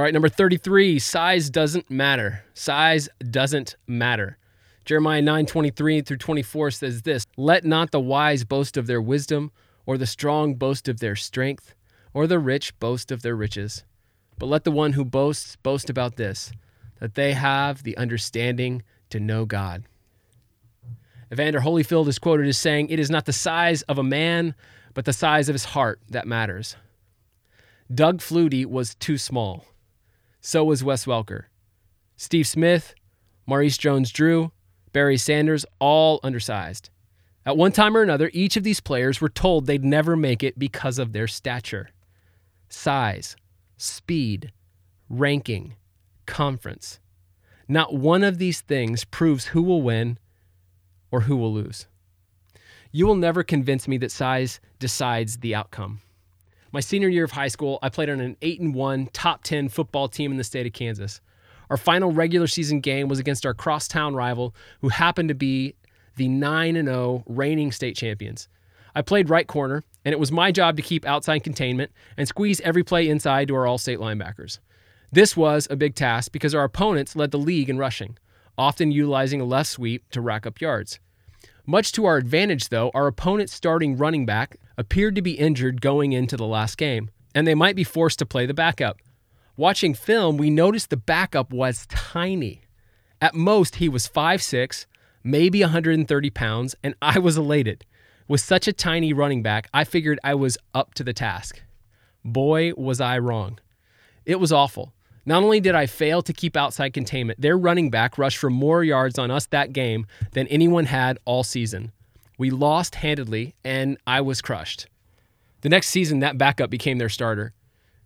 All right, number 33, size doesn't matter. Size doesn't matter. Jeremiah 9 23 through 24 says this Let not the wise boast of their wisdom, or the strong boast of their strength, or the rich boast of their riches. But let the one who boasts boast about this, that they have the understanding to know God. Evander Holyfield is quoted as saying, It is not the size of a man, but the size of his heart that matters. Doug Flutie was too small. So was Wes Welker. Steve Smith, Maurice Jones Drew, Barry Sanders, all undersized. At one time or another, each of these players were told they'd never make it because of their stature. Size, speed, ranking, conference. Not one of these things proves who will win or who will lose. You will never convince me that size decides the outcome. My senior year of high school, I played on an 8 and 1 top 10 football team in the state of Kansas. Our final regular season game was against our crosstown rival who happened to be the 9 and 0 reigning state champions. I played right corner, and it was my job to keep outside containment and squeeze every play inside to our all-state linebackers. This was a big task because our opponents led the league in rushing, often utilizing a left sweep to rack up yards. Much to our advantage, though, our opponent's starting running back appeared to be injured going into the last game, and they might be forced to play the backup. Watching film, we noticed the backup was tiny. At most, he was 5'6, maybe 130 pounds, and I was elated. With such a tiny running back, I figured I was up to the task. Boy, was I wrong. It was awful. Not only did I fail to keep outside containment, their running back rushed for more yards on us that game than anyone had all season. We lost handedly, and I was crushed. The next season, that backup became their starter.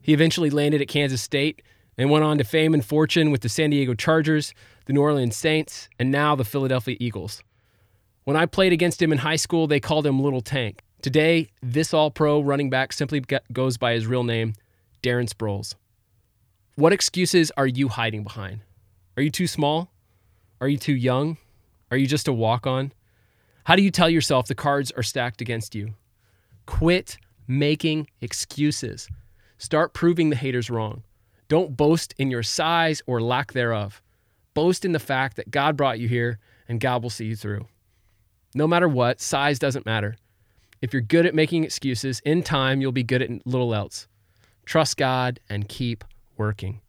He eventually landed at Kansas State and went on to fame and fortune with the San Diego Chargers, the New Orleans Saints, and now the Philadelphia Eagles. When I played against him in high school, they called him Little Tank. Today, this all pro running back simply goes by his real name, Darren Sproles. What excuses are you hiding behind? Are you too small? Are you too young? Are you just a walk on? How do you tell yourself the cards are stacked against you? Quit making excuses. Start proving the haters wrong. Don't boast in your size or lack thereof. Boast in the fact that God brought you here and God will see you through. No matter what, size doesn't matter. If you're good at making excuses, in time you'll be good at little else. Trust God and keep working.